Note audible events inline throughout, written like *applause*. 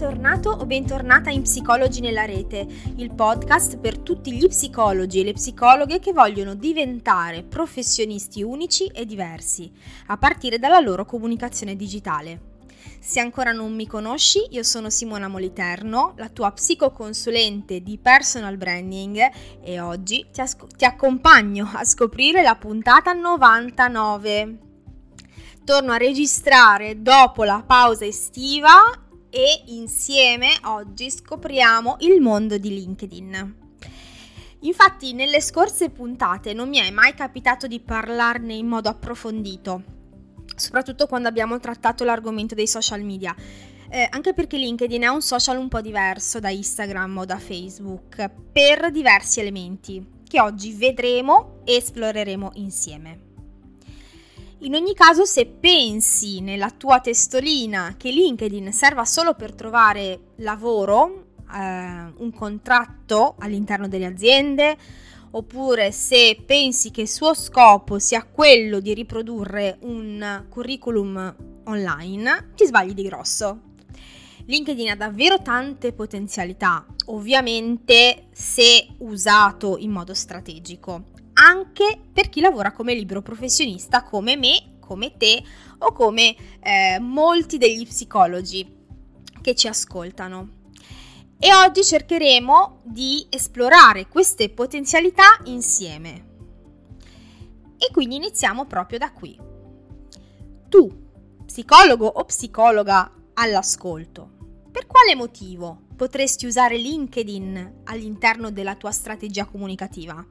bentornato o bentornata in Psicologi nella rete, il podcast per tutti gli psicologi e le psicologhe che vogliono diventare professionisti unici e diversi, a partire dalla loro comunicazione digitale. Se ancora non mi conosci, io sono Simona Moliterno, la tua psicoconsulente di personal branding e oggi ti, asco- ti accompagno a scoprire la puntata 99 torno a registrare dopo la pausa estiva e insieme oggi scopriamo il mondo di LinkedIn. Infatti nelle scorse puntate non mi è mai capitato di parlarne in modo approfondito, soprattutto quando abbiamo trattato l'argomento dei social media. Eh, anche perché LinkedIn è un social un po' diverso da Instagram o da Facebook per diversi elementi che oggi vedremo e esploreremo insieme. In ogni caso, se pensi nella tua testolina che LinkedIn serva solo per trovare lavoro, eh, un contratto all'interno delle aziende, oppure se pensi che il suo scopo sia quello di riprodurre un curriculum online, ti sbagli di grosso. LinkedIn ha davvero tante potenzialità, ovviamente se usato in modo strategico anche per chi lavora come libero professionista come me, come te o come eh, molti degli psicologi che ci ascoltano. E oggi cercheremo di esplorare queste potenzialità insieme. E quindi iniziamo proprio da qui. Tu, psicologo o psicologa all'ascolto, per quale motivo potresti usare LinkedIn all'interno della tua strategia comunicativa?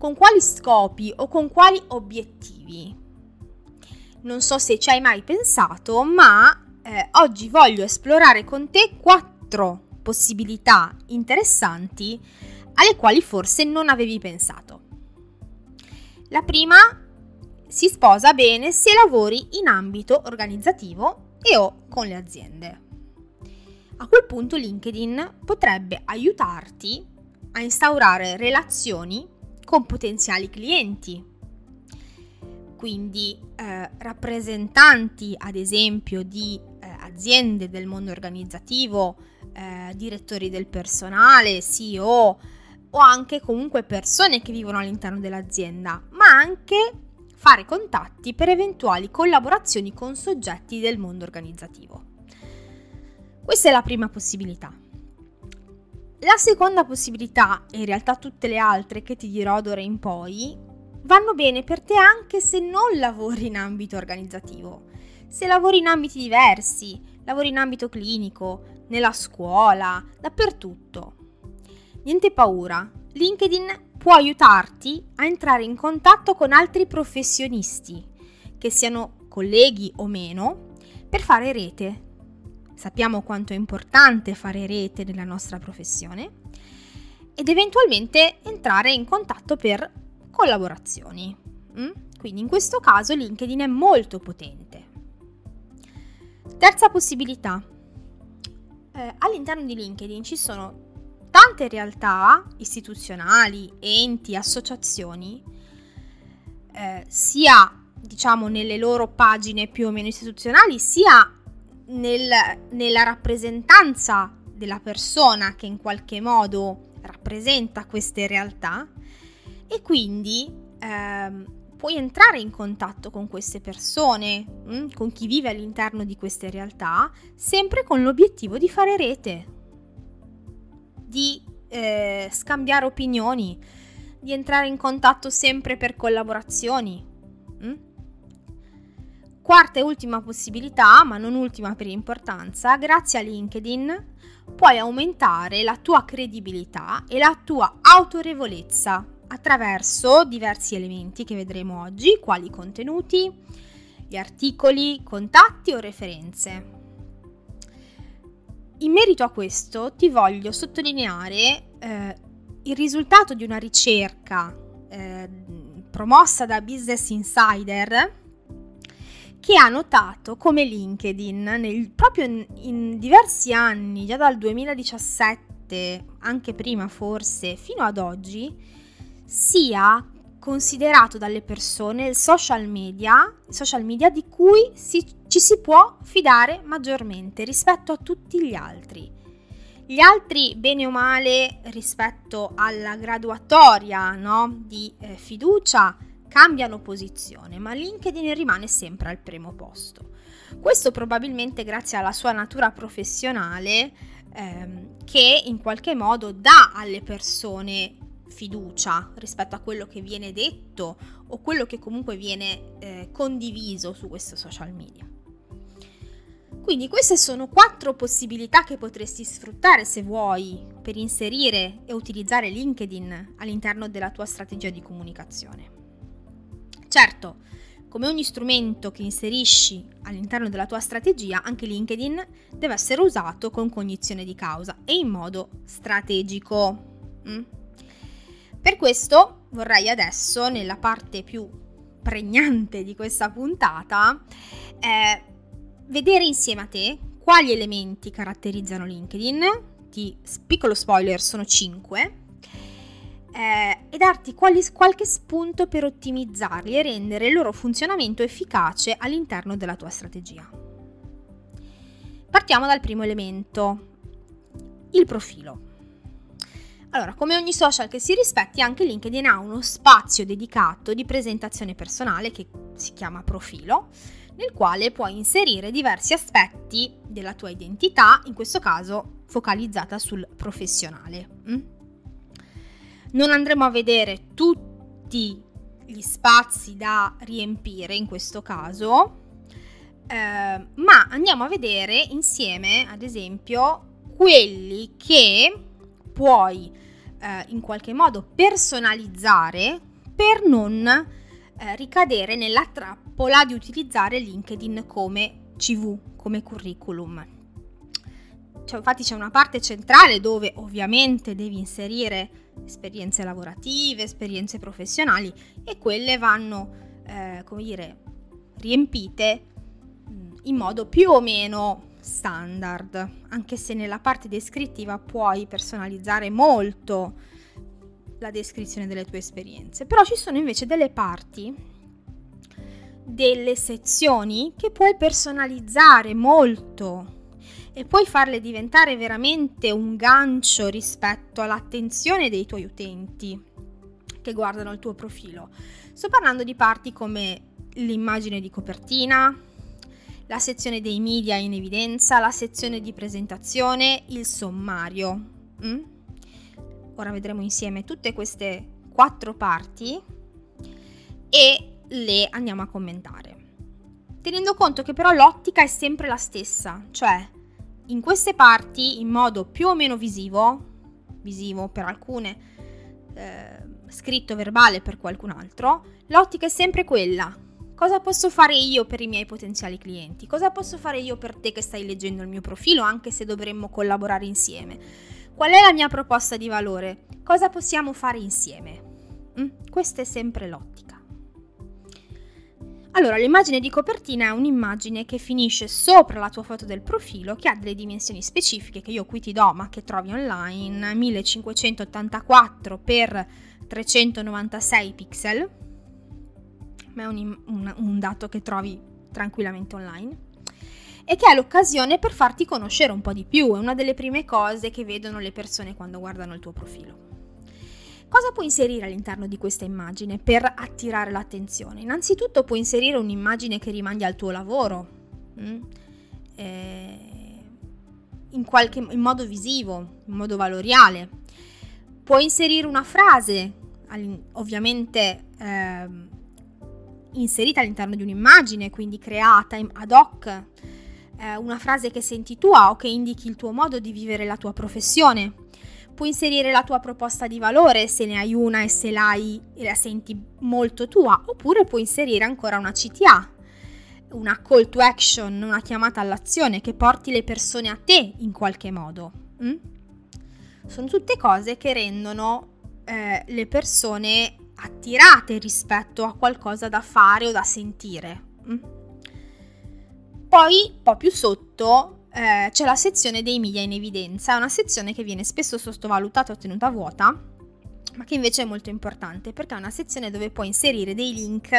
Con quali scopi o con quali obiettivi. Non so se ci hai mai pensato, ma eh, oggi voglio esplorare con te quattro possibilità interessanti alle quali forse non avevi pensato. La prima si sposa bene se lavori in ambito organizzativo e o con le aziende. A quel punto LinkedIn potrebbe aiutarti a instaurare relazioni con potenziali clienti. Quindi eh, rappresentanti, ad esempio, di eh, aziende del mondo organizzativo, eh, direttori del personale, CEO o anche comunque persone che vivono all'interno dell'azienda, ma anche fare contatti per eventuali collaborazioni con soggetti del mondo organizzativo. Questa è la prima possibilità. La seconda possibilità, e in realtà tutte le altre che ti dirò d'ora in poi, vanno bene per te anche se non lavori in ambito organizzativo. Se lavori in ambiti diversi, lavori in ambito clinico, nella scuola, dappertutto. Niente paura, LinkedIn può aiutarti a entrare in contatto con altri professionisti, che siano colleghi o meno, per fare rete sappiamo quanto è importante fare rete nella nostra professione ed eventualmente entrare in contatto per collaborazioni. Mm? Quindi in questo caso LinkedIn è molto potente. Terza possibilità. Eh, all'interno di LinkedIn ci sono tante realtà istituzionali, enti, associazioni, eh, sia diciamo nelle loro pagine più o meno istituzionali, sia nel, nella rappresentanza della persona che in qualche modo rappresenta queste realtà e quindi ehm, puoi entrare in contatto con queste persone, mm, con chi vive all'interno di queste realtà, sempre con l'obiettivo di fare rete, di eh, scambiare opinioni, di entrare in contatto sempre per collaborazioni. Mm? Quarta e ultima possibilità, ma non ultima per importanza, grazie a LinkedIn puoi aumentare la tua credibilità e la tua autorevolezza attraverso diversi elementi che vedremo oggi, quali contenuti, gli articoli, contatti o referenze. In merito a questo ti voglio sottolineare eh, il risultato di una ricerca eh, promossa da Business Insider che ha notato come LinkedIn nel, proprio in, in diversi anni, già dal 2017, anche prima forse, fino ad oggi, sia considerato dalle persone il social media, social media di cui si ci si può fidare maggiormente rispetto a tutti gli altri. Gli altri, bene o male, rispetto alla graduatoria no, di eh, fiducia, cambiano posizione, ma LinkedIn rimane sempre al primo posto. Questo probabilmente grazie alla sua natura professionale ehm, che in qualche modo dà alle persone fiducia rispetto a quello che viene detto o quello che comunque viene eh, condiviso su questo social media. Quindi queste sono quattro possibilità che potresti sfruttare se vuoi per inserire e utilizzare LinkedIn all'interno della tua strategia di comunicazione. Certo, come ogni strumento che inserisci all'interno della tua strategia, anche LinkedIn deve essere usato con cognizione di causa e in modo strategico. Mm? Per questo vorrei adesso, nella parte più pregnante di questa puntata, eh, vedere insieme a te quali elementi caratterizzano LinkedIn. Ti piccolo spoiler, sono 5. Eh, e darti quali, qualche spunto per ottimizzarli e rendere il loro funzionamento efficace all'interno della tua strategia. Partiamo dal primo elemento, il profilo. Allora, come ogni social che si rispetti, anche LinkedIn ha uno spazio dedicato di presentazione personale che si chiama profilo, nel quale puoi inserire diversi aspetti della tua identità, in questo caso focalizzata sul professionale. Non andremo a vedere tutti gli spazi da riempire in questo caso, eh, ma andiamo a vedere insieme, ad esempio, quelli che puoi eh, in qualche modo personalizzare per non eh, ricadere nella trappola di utilizzare LinkedIn come CV, come curriculum. Cioè, infatti c'è una parte centrale dove ovviamente devi inserire esperienze lavorative, esperienze professionali e quelle vanno, eh, come dire, riempite mm, in modo più o meno standard, anche se nella parte descrittiva puoi personalizzare molto la descrizione delle tue esperienze, però ci sono invece delle parti, delle sezioni che puoi personalizzare molto e puoi farle diventare veramente un gancio rispetto all'attenzione dei tuoi utenti che guardano il tuo profilo. Sto parlando di parti come l'immagine di copertina, la sezione dei media in evidenza, la sezione di presentazione, il sommario. Mm? Ora vedremo insieme tutte queste quattro parti e le andiamo a commentare. Tenendo conto che però l'ottica è sempre la stessa, cioè in queste parti in modo più o meno visivo, visivo per alcune, eh, scritto verbale per qualcun altro, l'ottica è sempre quella, Cosa posso fare io per i miei potenziali clienti? Cosa posso fare io per te che stai leggendo il mio profilo, anche se dovremmo collaborare insieme? Qual è la mia proposta di valore? Cosa possiamo fare insieme? Mm? Questa è sempre l'ottica. Allora, l'immagine di copertina è un'immagine che finisce sopra la tua foto del profilo, che ha delle dimensioni specifiche che io qui ti do, ma che trovi online, 1584 x 396 pixel ma è un, un, un dato che trovi tranquillamente online e che è l'occasione per farti conoscere un po' di più, è una delle prime cose che vedono le persone quando guardano il tuo profilo. Cosa puoi inserire all'interno di questa immagine per attirare l'attenzione? Innanzitutto puoi inserire un'immagine che rimandi al tuo lavoro, mm? eh, in, qualche, in modo visivo, in modo valoriale. Puoi inserire una frase, ovviamente eh, inserita all'interno di un'immagine, quindi creata ad hoc, eh, una frase che senti tua o che indichi il tuo modo di vivere la tua professione. Puoi inserire la tua proposta di valore se ne hai una e se l'hai e la senti molto tua, oppure puoi inserire ancora una CTA, una call to action, una chiamata all'azione che porti le persone a te in qualche modo. Mm? Sono tutte cose che rendono eh, le persone attirate rispetto a qualcosa da fare o da sentire. Mm? Poi, un po' più sotto, eh, c'è la sezione dei media in evidenza, è una sezione che viene spesso sottovalutata o tenuta vuota, ma che invece è molto importante perché è una sezione dove puoi inserire dei link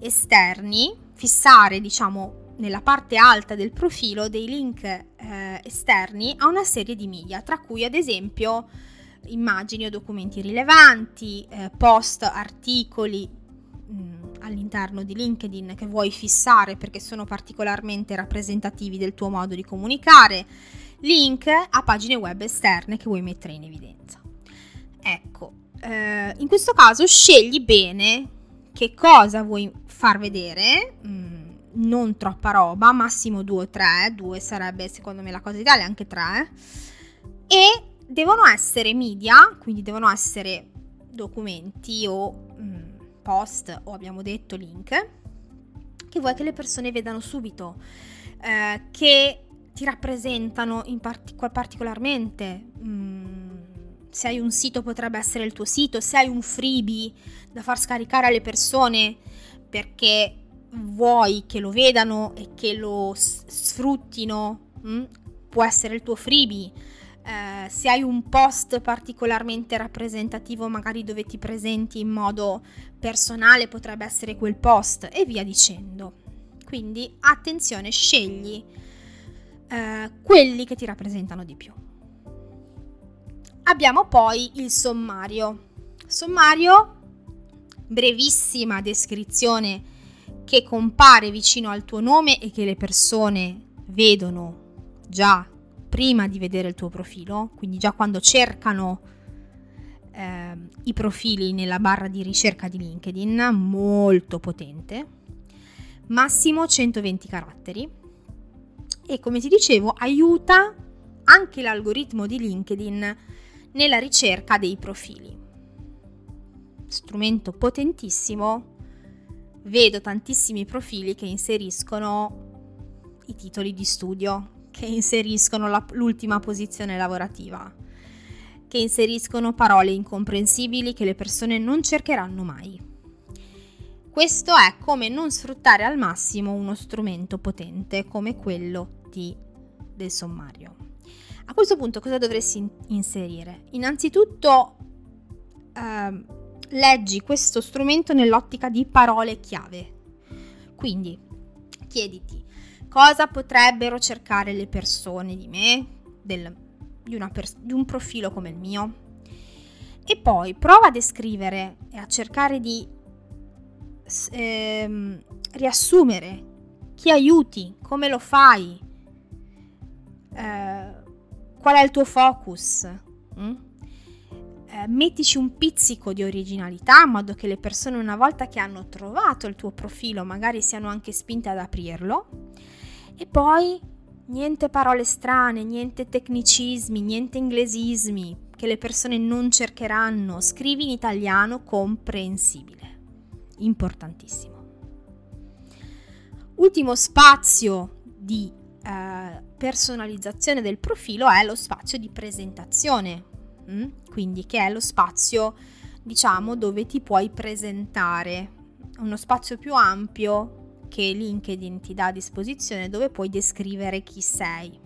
esterni, fissare, diciamo, nella parte alta del profilo dei link eh, esterni a una serie di media, tra cui ad esempio immagini o documenti rilevanti, eh, post, articoli mh, mm, all'interno di LinkedIn che vuoi fissare perché sono particolarmente rappresentativi del tuo modo di comunicare, link a pagine web esterne che vuoi mettere in evidenza. Ecco, eh, in questo caso scegli bene che cosa vuoi far vedere. Mm, non troppa roba, massimo due o tre, due sarebbe secondo me la cosa ideale, anche tre. E devono essere media, quindi devono essere documenti o mm, post o abbiamo detto link, che vuoi che le persone vedano subito, eh, che ti rappresentano in partic- particolarmente. Mm, se hai un sito potrebbe essere il tuo sito, se hai un freebie da far scaricare alle persone perché vuoi che lo vedano e che lo sfruttino, mh? Mm? può essere il tuo freebie. Eh, se hai un post particolarmente rappresentativo, magari dove ti presenti in modo personale, potrebbe essere quel post e via dicendo. Quindi attenzione, scegli eh, quelli che ti rappresentano di più. Abbiamo poi il sommario. Sommario, brevissima descrizione che compare vicino al tuo nome e che le persone vedono già prima di vedere il tuo profilo, quindi già quando cercano eh, i profili nella barra di ricerca di LinkedIn, molto potente, massimo 120 caratteri e come ti dicevo aiuta anche l'algoritmo di LinkedIn nella ricerca dei profili. Strumento potentissimo vedo tantissimi profili che inseriscono i titoli di studio, che inseriscono la, l'ultima posizione lavorativa, che inseriscono parole incomprensibili che le persone non cercheranno mai. Questo è come non sfruttare al massimo uno strumento potente come quello di, del sommario. A questo punto cosa dovresti inserire? Innanzitutto eh, leggi questo strumento nell'ottica di parole chiave. Quindi chiediti cosa potrebbero cercare le persone di me, del, di, pers- di un profilo come il mio. E poi prova a descrivere e a cercare di ehm, riassumere chi aiuti, come lo fai, eh, qual è il tuo focus. Mm? eh, mettici un pizzico di originalità in modo che le persone una volta che hanno trovato il tuo profilo magari siano anche spinte ad aprirlo e poi niente parole strane, niente tecnicismi, niente inglesismi che le persone non cercheranno, scrivi in italiano comprensibile, importantissimo. Ultimo spazio di eh, personalizzazione del profilo è lo spazio di presentazione Mm? quindi che è lo spazio diciamo dove ti puoi presentare, uno spazio più ampio che LinkedIn ti dà a disposizione dove puoi descrivere chi sei.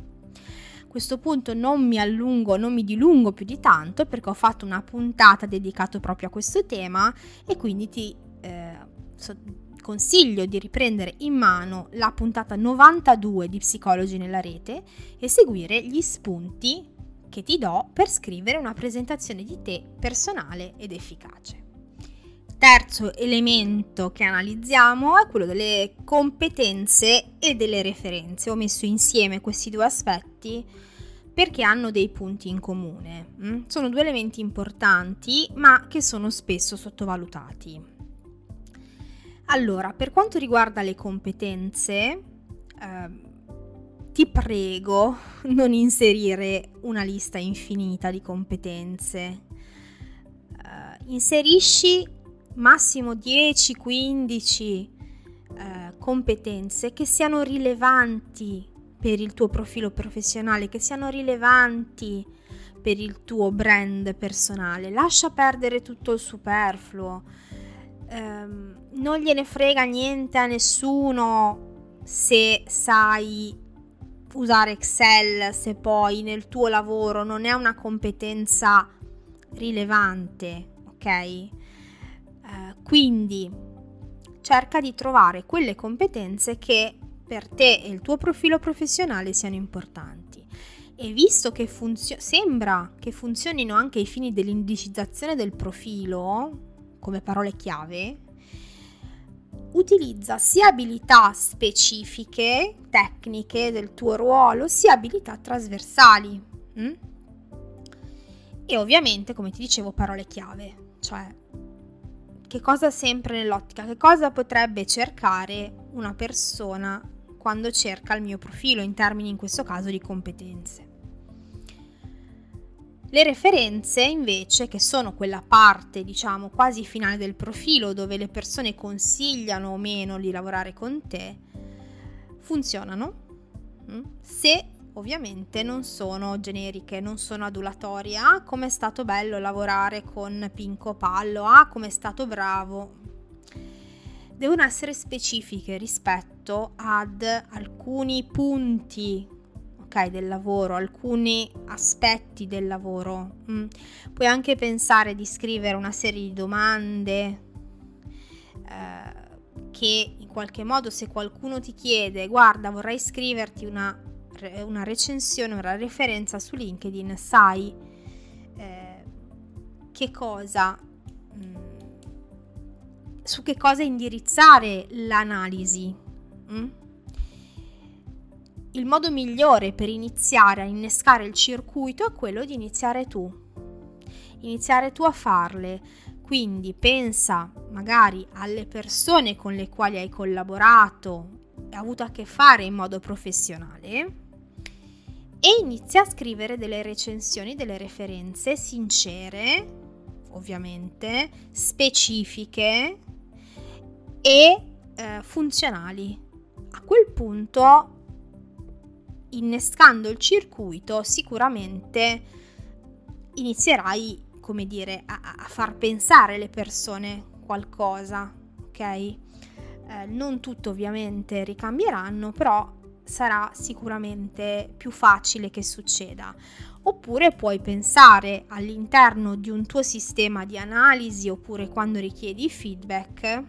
A questo punto non mi allungo, non mi dilungo più di tanto perché ho fatto una puntata dedicata proprio a questo tema e quindi ti eh, consiglio di riprendere in mano la puntata 92 di Psicologi nella rete e seguire gli spunti che ti do per scrivere una presentazione di te personale ed efficace. Terzo elemento che analizziamo è quello delle competenze e delle referenze. Ho messo insieme questi due aspetti perché hanno dei punti in comune. Mm? Sono due elementi importanti ma che sono spesso sottovalutati. Allora, per quanto riguarda le competenze, eh, ti prego *laughs* non inserire una lista infinita di competenze. Uh, inserisci massimo 10-15 uh, eh, competenze che siano rilevanti per il tuo profilo professionale, che siano rilevanti per il tuo brand personale. Lascia perdere tutto il superfluo. Um, non gliene frega niente a nessuno se sai usare Excel se poi nel tuo lavoro non è una competenza rilevante, ok? Quindi cerca di trovare quelle competenze che per te e il tuo profilo professionale siano importanti. E visto che funzio- sembra che funzionino anche ai fini dell'indicizzazione del profilo, come parole chiave, utilizza sia abilità specifiche, tecniche del tuo ruolo, sia abilità trasversali. Hm? E ovviamente, come ti dicevo, parole chiave, cioè che cosa sempre nell'ottica, che cosa potrebbe cercare una persona quando cerca il mio profilo in termini in questo caso di competenze. Le referenze invece, che sono quella parte diciamo quasi finale del profilo dove le persone consigliano o meno di lavorare con te, funzionano mm, se ovviamente non sono generiche, non sono adulatorie. Ah, come è stato bello lavorare con Pinco Pallo, ah, come è stato bravo. Devono essere specifiche rispetto ad alcuni punti okay, del lavoro, alcuni aspetti del lavoro. Mm. Puoi anche pensare di scrivere una serie di domande eh, che in qualche modo se qualcuno ti chiede guarda vorrei scriverti una una recensione, una referenza su LinkedIn, sai eh, che cosa, mh, mm, su che cosa indirizzare l'analisi. Mm? Il modo migliore per iniziare a innescare il circuito è quello di iniziare tu. Iniziare tu a farle. Quindi pensa magari alle persone con le quali hai collaborato e avuto a che fare in modo professionale e inizia a scrivere delle recensioni, delle referenze sincere, ovviamente, specifiche e eh, funzionali. A quel punto, innescando il circuito, sicuramente inizierai, come dire, a, a far pensare le persone qualcosa, ok? Eh, non tutto ovviamente ricambieranno, però sarà sicuramente più facile che succeda. Oppure puoi pensare all'interno di un tuo sistema di analisi oppure quando richiedi feedback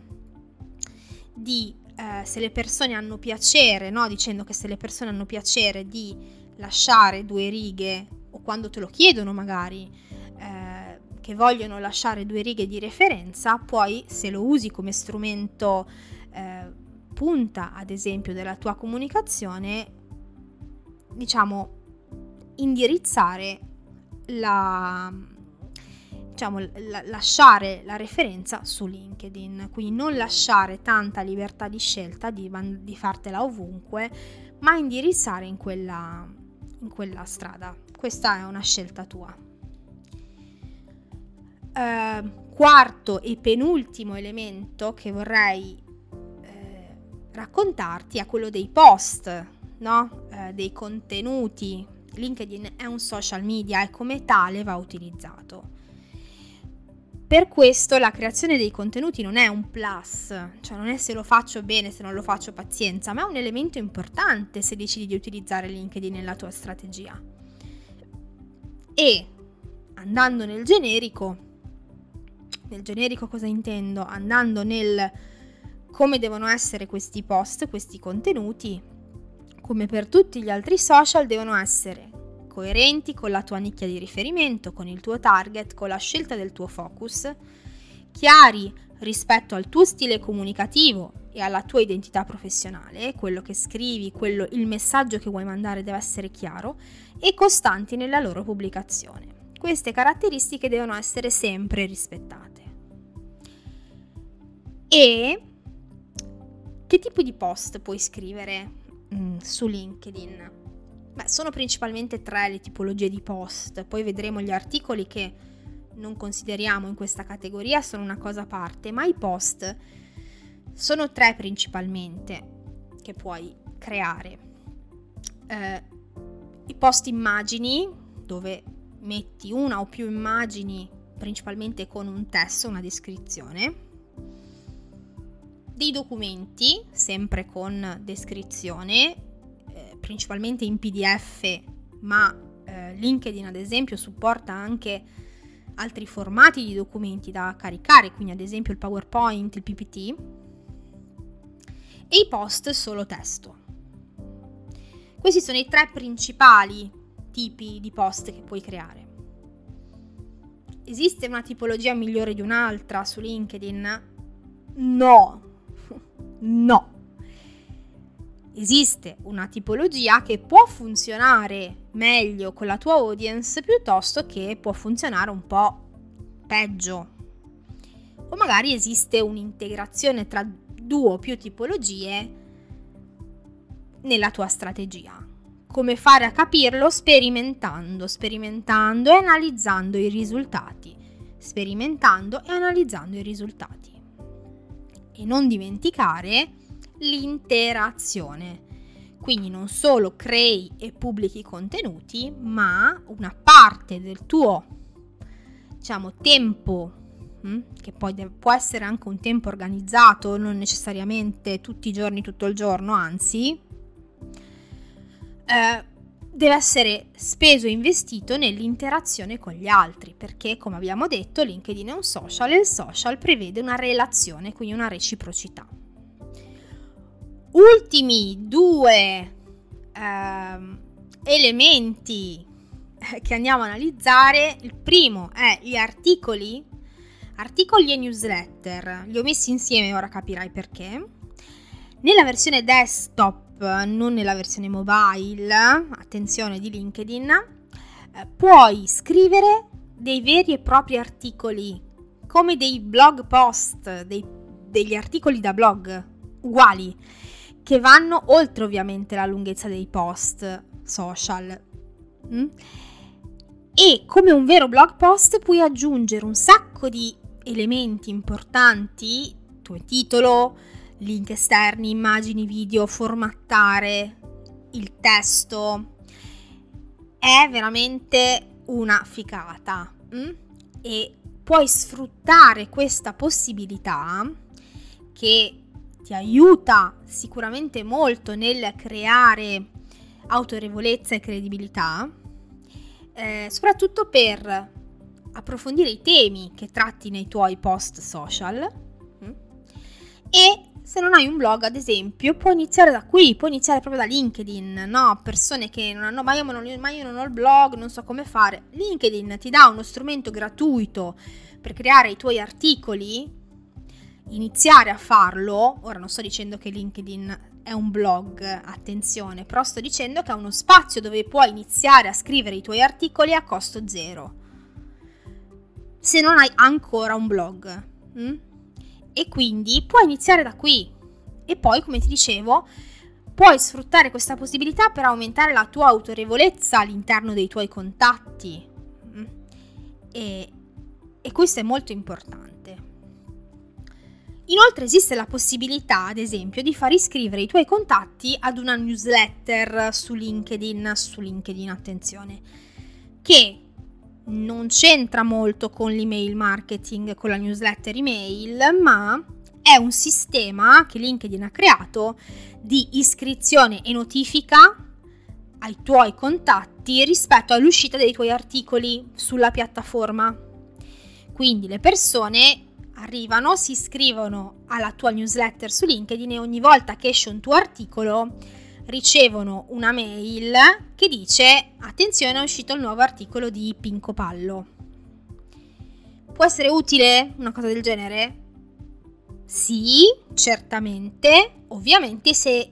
di eh, se le persone hanno piacere, no? dicendo che se le persone hanno piacere di lasciare due righe o quando te lo chiedono magari eh, che vogliono lasciare due righe di referenza, poi se lo usi come strumento eh, punta, ad esempio, della tua comunicazione, diciamo, indirizzare la, diciamo, la, lasciare la referenza su LinkedIn, quindi non lasciare tanta libertà di scelta di, di fartela ovunque, ma indirizzare in quella, in quella strada. Questa è una scelta tua. Uh, quarto e penultimo elemento che vorrei raccontarti è quello dei post, no? eh, dei contenuti. LinkedIn è un social media e come tale va utilizzato. Per questo la creazione dei contenuti non è un plus, cioè non è se lo faccio bene, se non lo faccio pazienza, ma è un elemento importante se decidi di utilizzare LinkedIn nella tua strategia. E andando nel generico, nel generico cosa intendo? Andando nel come devono essere questi post, questi contenuti, come per tutti gli altri social, devono essere coerenti con la tua nicchia di riferimento, con il tuo target, con la scelta del tuo focus, chiari rispetto al tuo stile comunicativo e alla tua identità professionale, quello che scrivi, quello, il messaggio che vuoi mandare deve essere chiaro e costanti nella loro pubblicazione. Queste caratteristiche devono essere sempre rispettate. E che tipo di post puoi scrivere mm, su LinkedIn? Beh, sono principalmente tre le tipologie di post, poi vedremo gli articoli che non consideriamo in questa categoria, sono una cosa a parte, ma i post sono tre principalmente che puoi creare. Eh, I post immagini, dove metti una o più immagini, principalmente con un testo, una descrizione dei documenti, sempre con descrizione, eh, principalmente in PDF, ma eh, LinkedIn ad esempio supporta anche altri formati di documenti da caricare, quindi ad esempio il PowerPoint, il PPT, e i post solo testo. Questi sono i tre principali tipi di post che puoi creare. Esiste una tipologia migliore di un'altra su LinkedIn? No, no. Esiste una tipologia che può funzionare meglio con la tua audience piuttosto che può funzionare un po' peggio. O magari esiste un'integrazione tra due o più tipologie nella tua strategia. Come fare a capirlo? Sperimentando, sperimentando e analizzando i risultati. Sperimentando e analizzando i risultati. E non dimenticare l'interazione. Quindi non solo crei e pubblichi contenuti, ma una parte del tuo diciamo, tempo, hm, che poi può essere anche un tempo organizzato, non necessariamente tutti i giorni, tutto il giorno, anzi, eh, deve essere speso e investito nell'interazione con gli altri, perché come abbiamo detto LinkedIn è un social e il social prevede una relazione, quindi una reciprocità. Ultimi due eh, elementi che andiamo a analizzare, il primo è gli articoli, articoli e newsletter, li ho messi insieme, ora capirai perché. Nella versione desktop non nella versione mobile, attenzione di LinkedIn, eh, puoi scrivere dei veri e propri articoli, come dei blog post, dei, degli articoli da blog, uguali, che vanno oltre ovviamente la lunghezza dei post social. Mm? E come un vero blog post puoi aggiungere un sacco di elementi importanti, tuo titolo, link esterni, immagini, video, formattare il testo. È veramente una ficata. Mm? E puoi sfruttare questa possibilità che ti aiuta sicuramente molto nel creare autorevolezza e credibilità, eh, soprattutto per approfondire i temi che tratti nei tuoi post social mm? e se non hai un blog, ad esempio, puoi iniziare da qui, puoi iniziare proprio da LinkedIn, no? Persone che non hanno, ma io ma io non ho il blog, non so come fare. LinkedIn ti dà uno strumento gratuito per creare i tuoi articoli, iniziare a farlo. Ora non sto dicendo che LinkedIn è un blog, attenzione, però sto dicendo che è uno spazio dove puoi iniziare a scrivere i tuoi articoli a costo zero. Se non hai ancora un blog. Hm? E quindi puoi iniziare da qui e poi, come ti dicevo, puoi sfruttare questa possibilità per aumentare la tua autorevolezza all'interno dei tuoi contatti mm. e, e questo è molto importante. Inoltre esiste la possibilità, ad esempio, di far iscrivere i tuoi contatti ad una newsletter su LinkedIn, su LinkedIn attenzione, che non c'entra molto con l'email marketing, con la newsletter email, ma è un sistema che LinkedIn ha creato di iscrizione e notifica ai tuoi contatti rispetto all'uscita dei tuoi articoli sulla piattaforma. Quindi le persone arrivano, si iscrivono alla tua newsletter su LinkedIn e ogni volta che esce un tuo articolo ricevono una mail che dice attenzione è uscito il nuovo articolo di Pinco Pallo. Può essere utile una cosa del genere? Sì, certamente, ovviamente se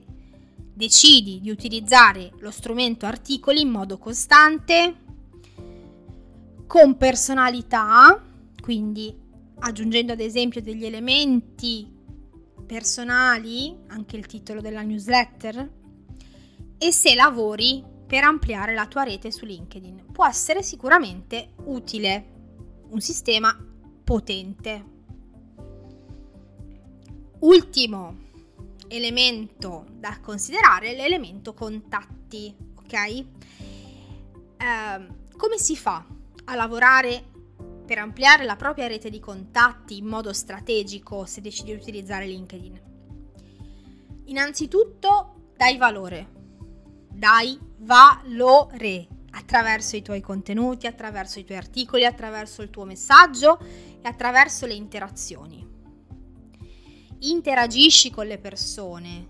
decidi di utilizzare lo strumento articoli in modo costante, con personalità, quindi aggiungendo ad esempio degli elementi personali, anche il titolo della newsletter, e se lavori per ampliare la tua rete su LinkedIn. Può essere sicuramente utile, un sistema potente. Ultimo elemento da considerare è l'elemento contatti, ok? Eh, come si fa a lavorare per ampliare la propria rete di contatti in modo strategico se decidi di utilizzare LinkedIn? Innanzitutto dai valore, dai valore attraverso i tuoi contenuti, attraverso i tuoi articoli, attraverso il tuo messaggio e attraverso le interazioni. Interagisci con le persone.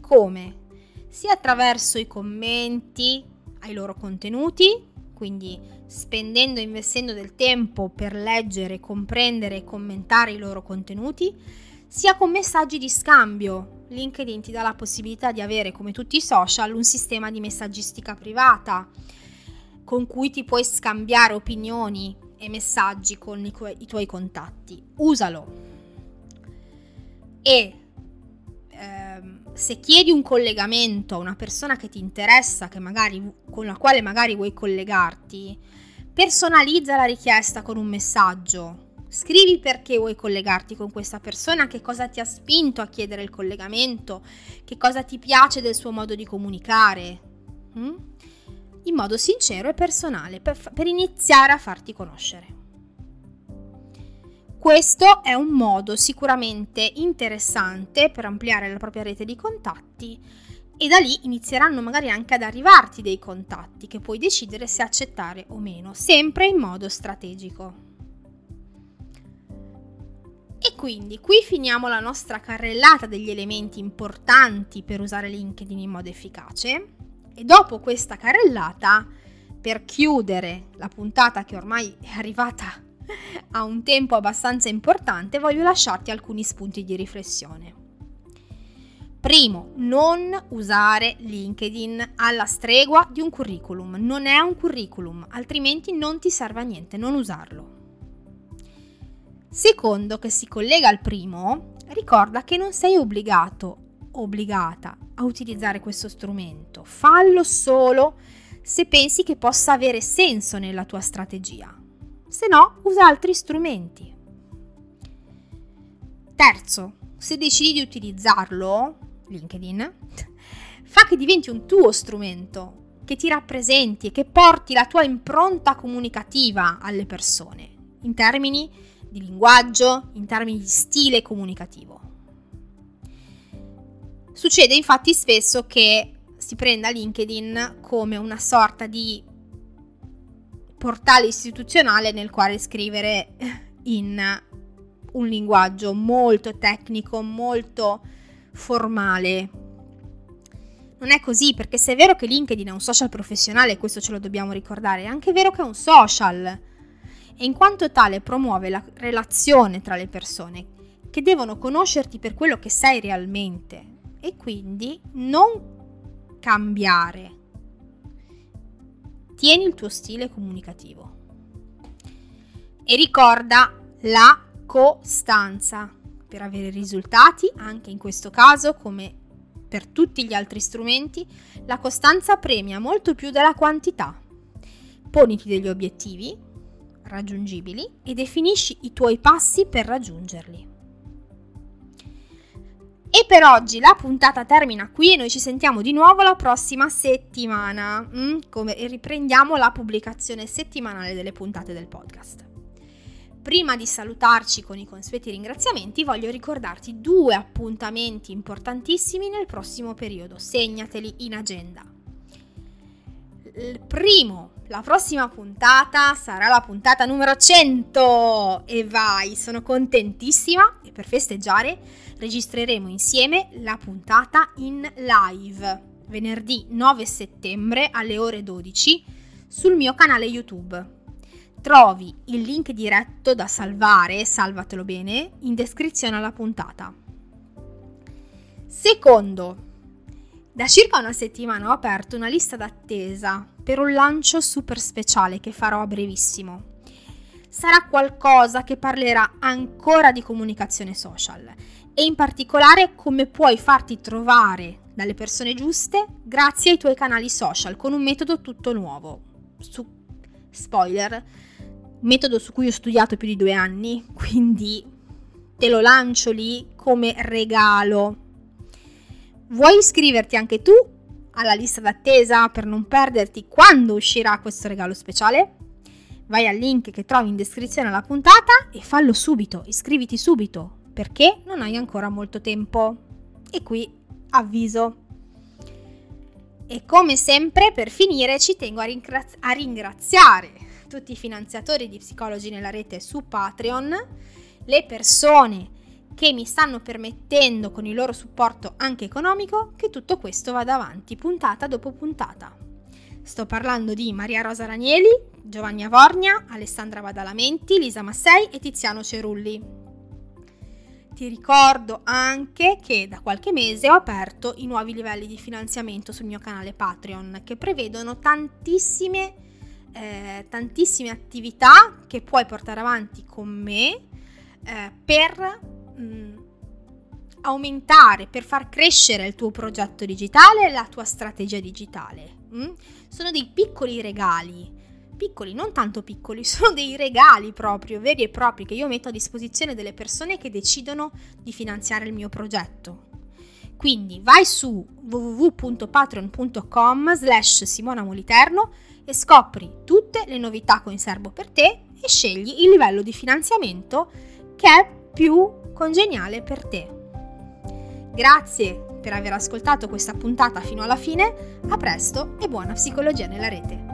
Come? sia attraverso i commenti ai loro contenuti, quindi spendendo e investendo del tempo per leggere, comprendere e commentare i loro contenuti, sia con messaggi di scambio. LinkedIn ti dà la possibilità di avere, come tutti i social, un sistema di messaggistica privata con cui ti puoi scambiare opinioni e messaggi con i, tu- i tuoi contatti. Usalo. E ehm, se chiedi un collegamento a una persona che ti interessa, che magari, con la quale magari vuoi collegarti, personalizza la richiesta con un messaggio Scrivi perché vuoi collegarti con questa persona, che cosa ti ha spinto a chiedere il collegamento, che cosa ti piace del suo modo di comunicare, mm? in modo sincero e personale, per, per iniziare a farti conoscere. Questo è un modo sicuramente interessante per ampliare la propria rete di contatti e da lì inizieranno magari anche ad arrivarti dei contatti che puoi decidere se accettare o meno, sempre in modo strategico. E quindi qui finiamo la nostra carrellata degli elementi importanti per usare LinkedIn in modo efficace e dopo questa carrellata, per chiudere la puntata che ormai è arrivata a un tempo abbastanza importante, voglio lasciarti alcuni spunti di riflessione. Primo, non usare LinkedIn alla stregua di un curriculum. Non è un curriculum, altrimenti non ti serve a niente, non usarlo. Secondo, che si collega al primo, ricorda che non sei obbligato, obbligata a utilizzare questo strumento. Fallo solo se pensi che possa avere senso nella tua strategia. Se no, usa altri strumenti. Terzo, se decidi di utilizzarlo, LinkedIn, *laughs* fa che diventi un tuo strumento, che ti rappresenti e che porti la tua impronta comunicativa alle persone, in termini di linguaggio, in termini di stile comunicativo. Succede infatti spesso che si prenda LinkedIn come una sorta di portale istituzionale nel quale scrivere in un linguaggio molto tecnico, molto formale. Non è così perché se è vero che LinkedIn è un social professionale, questo ce lo dobbiamo ricordare, è anche vero che è un social e in quanto tale promuove la relazione tra le persone che devono conoscerti per quello che sei realmente e quindi non cambiare. Tieni il tuo stile comunicativo. E ricorda la costanza per avere risultati, anche in questo caso come per tutti gli altri strumenti, la costanza premia molto più della quantità. Poniti degli obiettivi, raggiungibili e definisci i tuoi passi per raggiungerli. E per oggi la puntata termina qui e noi ci sentiamo di nuovo la prossima settimana, mm, come riprendiamo la pubblicazione settimanale delle puntate del podcast. Prima di salutarci con i consueti ringraziamenti, voglio ricordarti due appuntamenti importantissimi nel prossimo periodo. Segnateli in agenda. Il primo la prossima puntata sarà la puntata numero 100 e vai, sono contentissima e per festeggiare registreremo insieme la puntata in live venerdì 9 settembre alle ore 12 sul mio canale YouTube. Trovi il link diretto da salvare, salvatelo bene, in descrizione alla puntata. Secondo, da circa una settimana ho aperto una lista d'attesa per un lancio super speciale che farò a brevissimo. Sarà qualcosa che parlerà ancora di comunicazione social e in particolare come puoi farti trovare dalle persone giuste grazie ai tuoi canali social con un metodo tutto nuovo. Su spoiler, metodo su cui ho studiato più di due anni, quindi te lo lancio lì come regalo. Vuoi iscriverti anche tu alla lista d'attesa per non perderti quando uscirà questo regalo speciale? Vai al link che trovi in descrizione alla puntata e fallo subito, iscriviti subito, perché non hai ancora molto tempo. E qui avviso. E come sempre, per finire, ci tengo a, ringraz- a ringraziare tutti i finanziatori di Psicologi nella rete su Patreon, le persone che mi stanno permettendo con il loro supporto anche economico che tutto questo vada avanti puntata dopo puntata. Sto parlando di Maria Rosa Ranieli, Giovanni Avornia, Alessandra Badalamenti, Lisa Massei e Tiziano Cerulli. Ti ricordo anche che da qualche mese ho aperto i nuovi livelli di finanziamento sul mio canale Patreon che prevedono tantissime, eh, tantissime attività che puoi portare avanti con me eh, per mh, mm, aumentare, per far crescere il tuo progetto digitale e la tua strategia digitale. Mm? Sono dei piccoli regali, piccoli, non tanto piccoli, *laughs* sono dei regali proprio, veri e propri, che io metto a disposizione delle persone che decidono di finanziare il mio progetto. Quindi vai su www.patreon.com slash Simona Moliterno e scopri tutte le novità in serbo per te e scegli il livello di finanziamento che è più congeniale per te. Grazie per aver ascoltato questa puntata fino alla fine, a presto e buona psicologia nella rete.